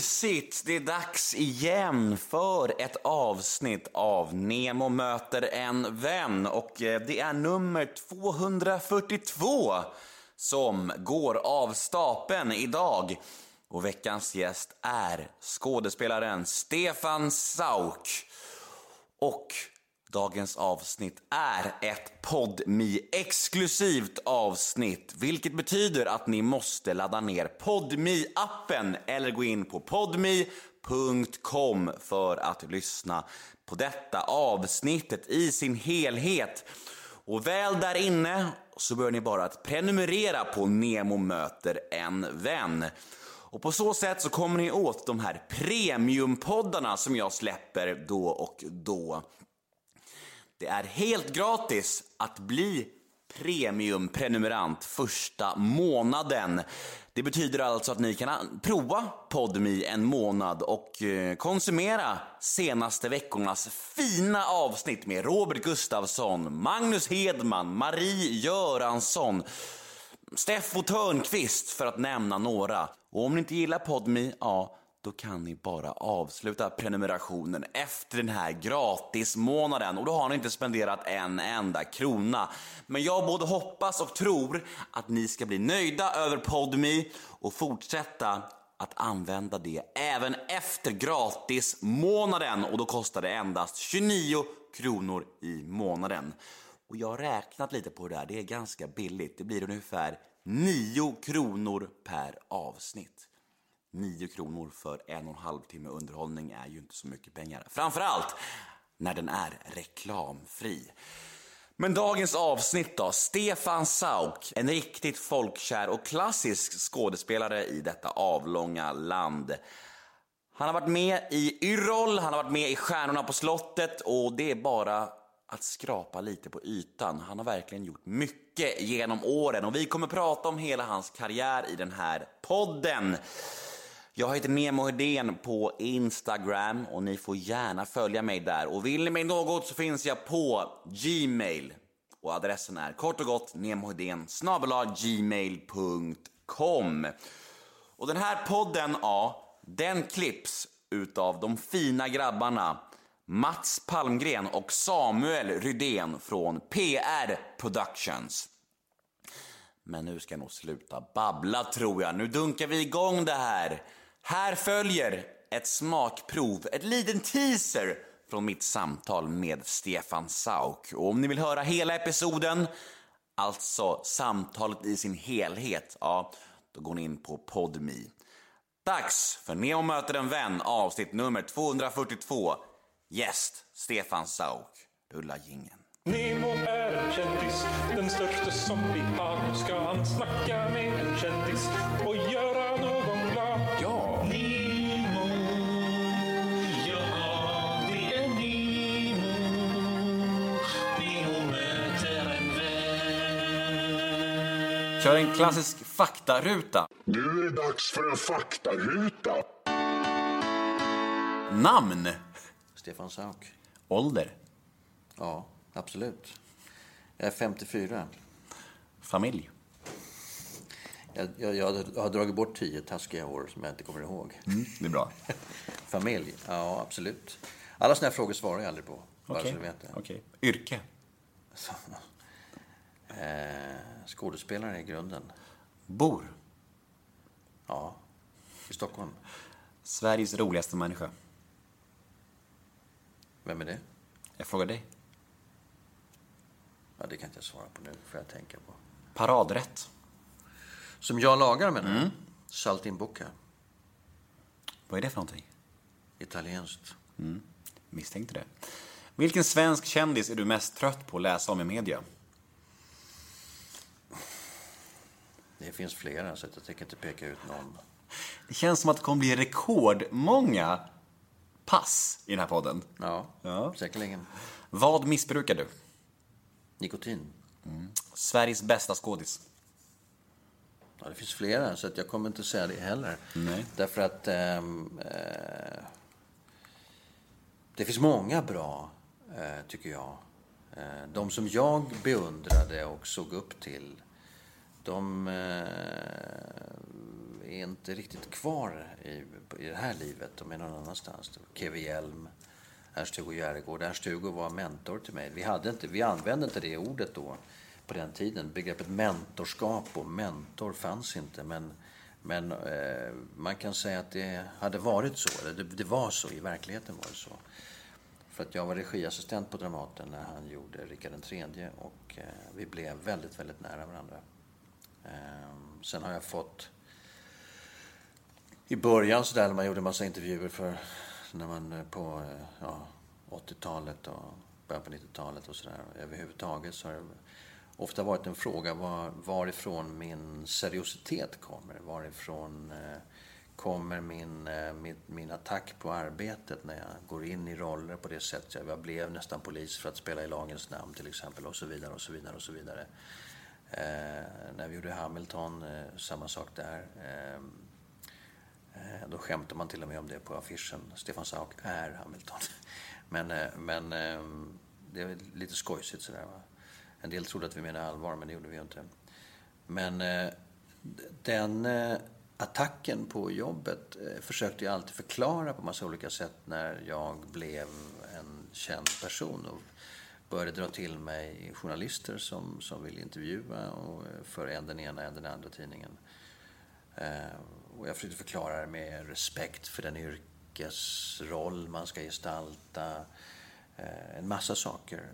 mysigt! Det är dags igen för ett avsnitt av Nemo möter en vän och eh, det är nummer 242 som går av stapeln idag. Och veckans gäst är skådespelaren Stefan Sauk. Och Dagens avsnitt är ett podmi exklusivt avsnitt, vilket betyder att ni måste ladda ner podmi appen eller gå in på podmi.com för att lyssna på detta avsnittet i sin helhet. Och väl där inne så bör ni bara att prenumerera på Nemo möter en vän. Och på så sätt så kommer ni åt de här premiumpoddarna som jag släpper då och då. Det är helt gratis att bli premiumprenumerant första månaden. Det betyder alltså att ni kan prova Podmi en månad och eh, konsumera senaste veckornas fina avsnitt med Robert Gustafsson, Magnus Hedman, Marie Göransson, Steffo Törnqvist för att nämna några. Och om ni inte gillar Podmi, ja, då kan ni bara avsluta prenumerationen efter den här gratismånaden och då har ni inte spenderat en enda krona. Men jag både hoppas och tror att ni ska bli nöjda över Podmi och fortsätta att använda det även efter gratismånaden och då kostar det endast 29 kronor i månaden. Och jag har räknat lite på det där, det är ganska billigt. Det blir ungefär 9 kronor per avsnitt. 9 kronor för en och en halv timme underhållning är ju inte så mycket pengar. Framförallt när den är reklamfri. Men dagens avsnitt då? Stefan Sauk, en riktigt folkkär och klassisk skådespelare i detta avlånga land. Han har varit med i Yrrol, han har varit med i Stjärnorna på slottet och det är bara att skrapa lite på ytan. Han har verkligen gjort mycket genom åren och vi kommer prata om hela hans karriär i den här podden. Jag heter Nemo Hedén på Instagram och ni får gärna följa mig där. Och vill ni mig något så finns jag på Gmail. Och adressen är kort och gott nemohedén gmail.com. Och den här podden, ja, den klipps utav de fina grabbarna Mats Palmgren och Samuel Rydén från PR Productions. Men nu ska jag nog sluta babbla tror jag. Nu dunkar vi igång det här. Här följer ett smakprov, ett liten teaser från mitt samtal med Stefan Sauk. Och om ni vill höra hela episoden, alltså samtalet i sin helhet, ja, då går ni in på Podmi. Dags för Neo möter en vän, avsnitt nummer 242. Gäst Stefan Sauk. Rulla jingeln. Nemo är en kändis, den största som vi har. Nu ska han snacka med en kändis och göra Kör en klassisk faktaruta. Nu är det dags för en faktaruta. Namn. Stefan Sauk. Ålder. Ja, absolut. Jag är 54. Familj. Jag, jag, jag har dragit bort tio taskiga år som jag inte kommer ihåg. Mm, det är bra. Familj? Ja, absolut. Alla såna här frågor svarar jag aldrig på. Okej. det. Okej. Yrke. Eh, skådespelare i grunden. Bor. Ja, i Stockholm. Sveriges roligaste människa. Vem är det? Jag frågar dig. Ja, det kan inte jag svara på nu, får jag tänka på. Paradrätt. Som jag lagar menar Mm. du? Saltimbocca. Vad är det för någonting? Italienskt. Misstänkte det. Vilken svensk kändis är du mest trött på att läsa om i media? Det finns flera, så att jag tänker inte peka ut någon. Det känns som att det kommer bli rekordmånga pass i den här podden. Ja, Ja. säkerligen. Vad missbrukar du? Nikotin. Sveriges bästa skådis? Ja, det finns flera, så att jag kommer inte säga det heller. Nej. Därför att eh, det finns många bra, eh, tycker jag. Eh, de som jag beundrade och såg upp till, de eh, är inte riktigt kvar i, i det här livet. De är någon annanstans. Keve Hjelm, Ernst-Hugo Järegård. Ernst-Hugo var mentor till mig. Vi, hade inte, vi använde inte det ordet då på den tiden. Begreppet mentorskap och mentor fanns inte. Men, men eh, man kan säga att det hade varit så. Eller det, det var så. I verkligheten var det så. För att jag var regiassistent på Dramaten när han gjorde Rikard III och eh, vi blev väldigt, väldigt nära varandra. Ehm, sen har jag fått i början så där när man gjorde en massa intervjuer för när man eh, på eh, ja, 80-talet och början på 90-talet och sådär överhuvudtaget så har det ofta varit en fråga var, varifrån min seriositet kommer. Varifrån eh, kommer min, min, min attack på arbetet när jag går in i roller på det sättet. Jag blev nästan polis för att spela i lagens namn till exempel och så vidare och så vidare och så vidare. Eh, när vi gjorde Hamilton, eh, samma sak där. Eh, eh då skämtade man till och med om det på affischen. Stefan Sauk är Hamilton. Men, eh, men eh, det är lite skojsigt sådär. Va? En del trodde att vi menade allvar, men det gjorde vi ju inte. Men eh, den eh, attacken på jobbet försökte jag alltid förklara på massa olika sätt när jag blev en känd person och började dra till mig journalister som, som ville intervjua och eh, för en den ena, en den andra tidningen. Eh, och jag försökte förklara det med respekt för den yrkesroll man ska gestalta. Eh, en massa saker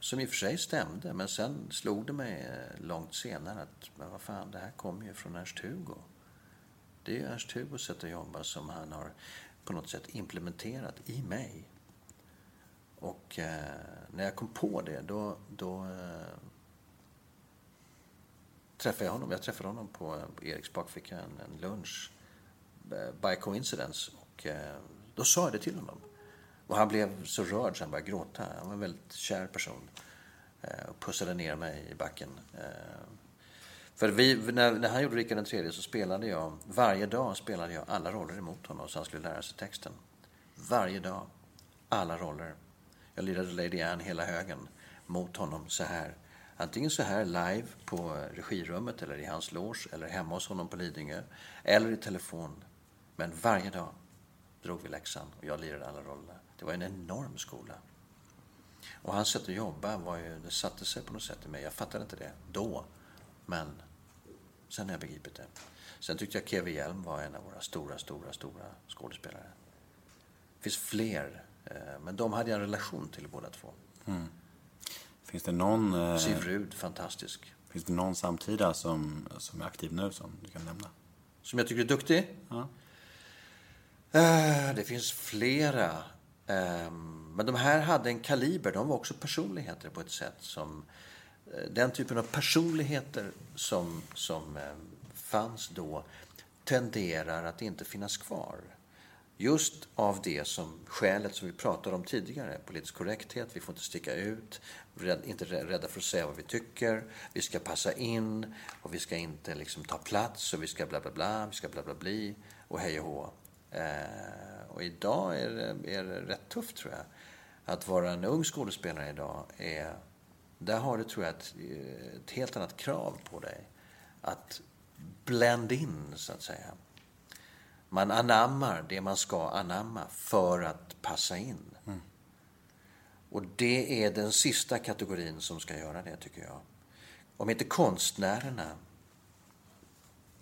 som i och för sig stämde. Men sen slog det mig långt senare att men vad fan, det här kommer ju från Ernst-Hugo. Det är ju Ernst-Hugos sätt att jobba som han har på något sätt implementerat i mig. Och eh, när jag kom på det, då, då eh, träffade jag honom. Jag träffade honom på, på Eriks bakficka en, en lunch. By coincidence. Och eh, då sa jag det till honom. Och han blev så rörd så han började gråta. Han var en väldigt kär person. Eh, och pussade ner mig i backen. För vi, när, när han gjorde Rikard III så spelade jag, varje dag spelade jag alla roller emot honom så han skulle lära sig texten. Varje dag. Alla roller. Jag lirade Lady Anne hela högen mot honom så här. Antingen så här live på regirummet eller i hans loge eller hemma hos honom på Lidingö. Eller i telefon. Men varje dag drog vi läxan och jag lirade alla roller. Det var en enorm skola. Och hans sätt att jobba var ju, det satte sig på något sätt i mig. Jag fattade inte det då. Men sen har jag begripit det. Sen tyckte jag Keve Hjelm var en av våra stora, stora, stora skådespelare. Det finns fler, men de hade jag en relation till båda två. Mm. Finns det någon... Eh, Siv Rud, fantastisk. Finns det någon samtida som, som är aktiv nu som du kan nämna? Som jag tycker är duktig? Ja. Eh, det finns flera. Eh, men de här hade en kaliber. De var också personligheter på ett sätt som... Eh, den typen av personligheter som, som eh, fanns då tenderar att inte finnas kvar. Just av det som skälet som vi pratade om tidigare, politisk korrekthet, vi får inte sticka ut, inte rädda för att säga vad vi tycker, vi ska passa in och vi ska inte liksom ta plats och vi ska bla bla bla, vi ska bla bla bli och hej och hå. Eh, och idag är det, är det rätt tufft tror jag. Att vara en ung skådespelare idag är, där har du tror jag ett, ett helt annat krav på dig. Att blend in så att säga. Man anammar det man ska anamma för att passa in. Mm. Och det är den sista kategorin som ska göra det, tycker jag. Om inte konstnärerna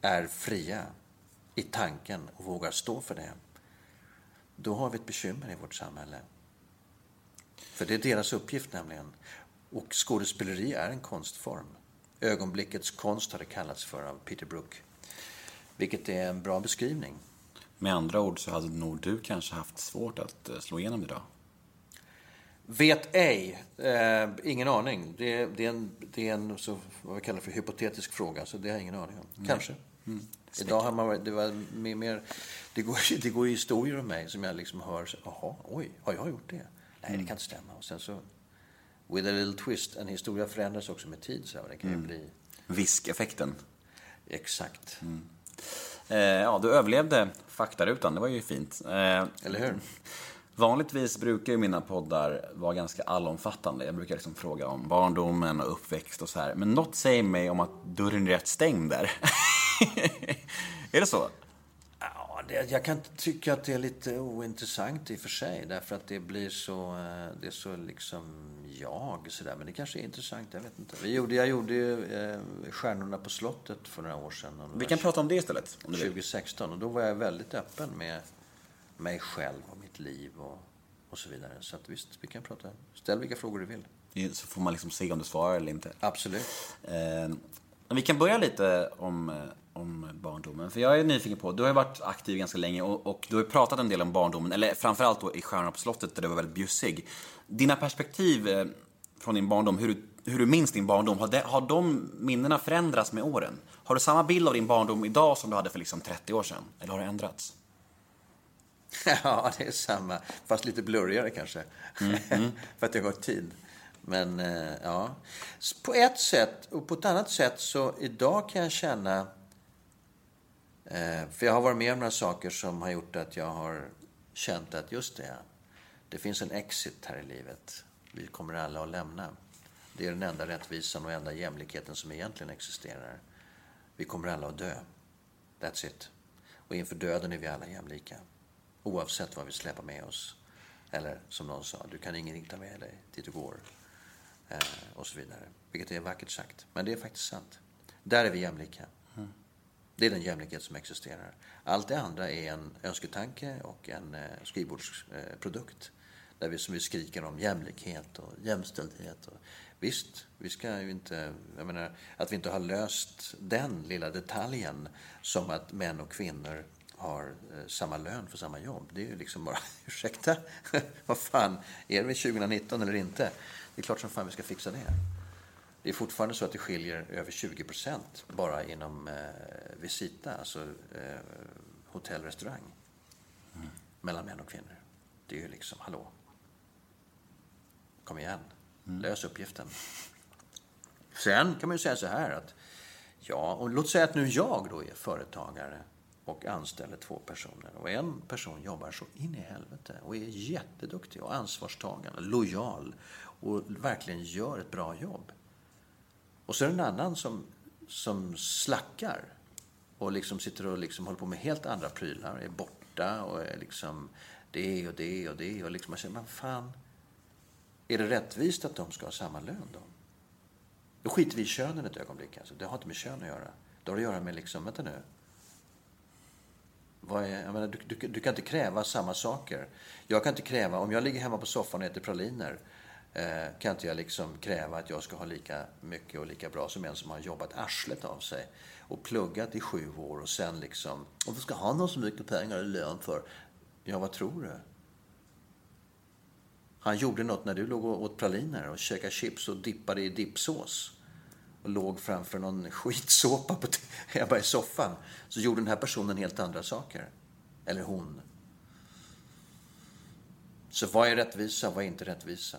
är fria i tanken och vågar stå för det, då har vi ett bekymmer i vårt samhälle. För det är deras uppgift nämligen. Och skådespeleri är en konstform. Ögonblickets konst har det kallats för av Peter Brook. Vilket är en bra beskrivning. Med andra ord så hade nog du kanske haft svårt att eh, slå igenom idag. Vet ej. Eh, ingen aning. Det, det, är en, det är en så, vad vi kallar för hypotetisk fråga, så det har jag ingen aning om. Mm. Kanske. Mm. Idag har man det var mer, mer det, går, det går historier om mig som jag liksom hör, jaha, oj, har jag gjort det? Nej, mm. det kan inte stämma. Och sen så, with a little twist, en historia förändras också med tid, så det kan ju mm. bli... Viskeffekten. Exakt. Eh, ja, du överlevde faktarutan. Det var ju fint. Eh, Eller hur? Vanligtvis brukar ju mina poddar vara ganska allomfattande. Jag brukar liksom fråga om barndomen och uppväxt och så här. Men något säger mig om att dörren är rätt stängd där. är det så? Det, jag kan tycka att det är lite ointressant i och för sig. Därför att det blir så, eh, det är så liksom jag sådär. Men det kanske är intressant, jag vet inte. Vi gjorde, jag gjorde ju eh, Stjärnorna på slottet för några år sedan. Vi kan prata om det istället. Om du vill. 2016. Och då var jag väldigt öppen med mig själv och mitt liv och, och så vidare. Så att visst, vi kan prata. Ställ vilka frågor du vill. Så får man liksom se om du svarar eller inte. Absolut. Eh, vi kan börja lite om, eh, om barndomen. För jag är nyfiken på, du har ju varit aktiv ganska länge och, och du har ju pratat en del om barndomen, eller framförallt då i Stjärnorna på slottet där du var väldigt bjussig. Dina perspektiv eh, från din barndom, hur du, hur du minns din barndom, har, de, har de minnena förändrats med åren? Har du samma bild av din barndom idag som du hade för liksom 30 år sedan? Eller har det ändrats? Ja, det är samma. Fast lite blurrigare kanske. För att det har gått tid. Men eh, ja, på ett sätt och på ett annat sätt så idag kan jag känna... Eh, för jag har varit med om några saker som har gjort att jag har känt att just det, det finns en exit här i livet. Vi kommer alla att lämna. Det är den enda rättvisan och enda jämlikheten som egentligen existerar. Vi kommer alla att dö. That's it. Och inför döden är vi alla jämlika. Oavsett vad vi släpar med oss. Eller som någon sa, du kan ingenting ta med dig dit du går. Eh, och så vidare. Vilket är vackert sagt. Men det är faktiskt sant. Där är vi jämlika. Mm. Det är den jämlikhet som existerar. Allt det andra är en önsketanke och en eh, skrivbordsprodukt. Eh, där vi som vi skriker om jämlikhet och jämställdhet. Och, visst, vi ska ju inte... Jag menar, att vi inte har löst den lilla detaljen som att män och kvinnor har eh, samma lön för samma jobb. Det är ju liksom bara, ursäkta, vad fan, är vi 2019 eller inte? Det är klart som fan vi ska fixa det. Det är fortfarande så att det skiljer över 20 procent bara inom eh, Visita, alltså eh, hotell och restaurang, mellan män och kvinnor. Det är ju liksom, hallå? Kom igen, lös uppgiften. Sen kan man ju säga så här att, ja, och låt säga att nu jag då är företagare och anställer två personer och en person jobbar så in i helvete och är jätteduktig och ansvarstagande, lojal och verkligen gör ett bra jobb. Och så är det en annan som, som slackar och liksom sitter och liksom håller på med helt andra prylar, är borta och är liksom det och det och det och liksom man säger, men fan, är det rättvist att de ska ha samma lön då? Då skiter vi i könen ett ögonblick. Alltså. Det har inte med kön att göra. Det har att göra med liksom, vänta nu. Vad är, jag menar, du, du, du kan inte kräva samma saker. Jag kan inte kräva, om jag ligger hemma på soffan och äter praliner, Eh, kan inte jag liksom kräva att jag ska ha lika mycket och lika bra som en som har jobbat arslet av sig och pluggat i sju år och sen liksom, varför ska han ha så mycket pengar i lön för? Ja, vad tror du? Han gjorde något när du låg och åt praliner och käkade chips och dippade i dippsås och låg framför någon skitsåpa på hemma i soffan. Så gjorde den här personen helt andra saker. Eller hon. Så vad är rättvisa? Vad är inte rättvisa?